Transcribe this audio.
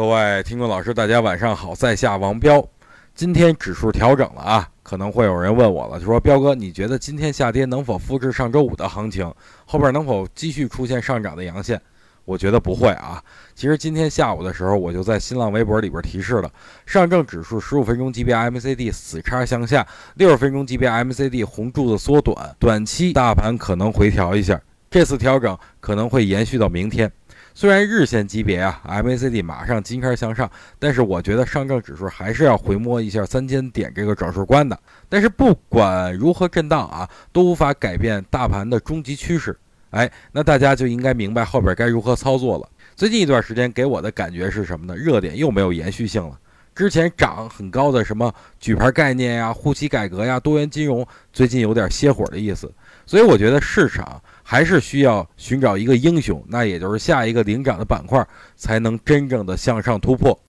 各位听众老师，大家晚上好，在下王彪。今天指数调整了啊，可能会有人问我了，就说彪哥，你觉得今天下跌能否复制上周五的行情？后边能否继续出现上涨的阳线？我觉得不会啊。其实今天下午的时候，我就在新浪微博里边提示了，上证指数十五分钟级别 MACD 死叉向下，六十分钟级别 MCD 红柱子缩短，短期大盘可能回调一下，这次调整可能会延续到明天。虽然日线级别啊，MACD 马上金叉向上，但是我觉得上证指数还是要回摸一下三千点这个整数关的。但是不管如何震荡啊，都无法改变大盘的终极趋势。哎，那大家就应该明白后边该如何操作了。最近一段时间给我的感觉是什么呢？热点又没有延续性了。之前涨很高的什么举牌概念呀、呼吸改革呀、多元金融，最近有点歇火的意思。所以我觉得市场。还是需要寻找一个英雄，那也就是下一个领涨的板块，才能真正的向上突破。